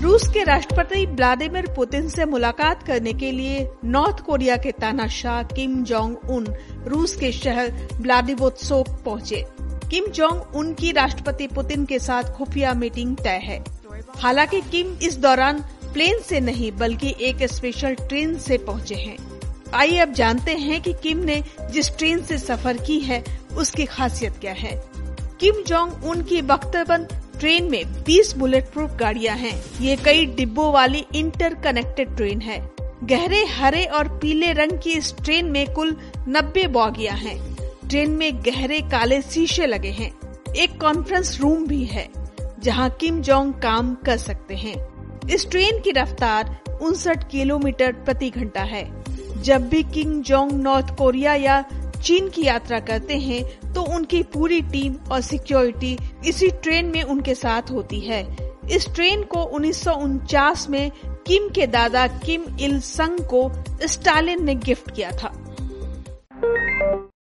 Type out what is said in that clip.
रूस के राष्ट्रपति व्लादिमीर पुतिन से मुलाकात करने के लिए नॉर्थ कोरिया के तानाशाह किम जोंग उन रूस के शहर व्लादिवोत्सोक पहुँचे। किम जोंग उन की राष्ट्रपति पुतिन के साथ खुफिया मीटिंग तय है। हालाँकि किम इस दौरान प्लेन से नहीं, बल्कि एक स्पेशल ट्रेन से पहुँचे हैं। आइए अब जानते हैं कि किम ने जिस ट्रेन से सफ़र की है, उसकी खासियत क्या है। किम जोंग उन की बख्तरबंद ट्रेन में 20 बुलेट प्रूफ गाड़ियाँ हैं। ये कई डिब्बों वाली इंटर कनेक्टेड ट्रेन है। गहरे, हरे और पीले रंग की इस ट्रेन में कुल 90 बॉगिया हैं। ट्रेन में गहरे काले शीशे लगे हैं। एक कॉन्फ्रेंस रूम भी है, जहाँ किम जोंग काम कर सकते हैं। इस ट्रेन की रफ्तार उनसठ किलोमीटर प्रति घंटा है। जब भी किम जोंग नॉर्थ कोरिया या चीन की यात्रा करते हैं तो उनकी पूरी टीम और सिक्योरिटी इसी ट्रेन में उनके साथ होती है। इस ट्रेन को उन्नीस सौ उनचास में किम के दादा किम इल संग को स्टालिन ने गिफ्ट किया था।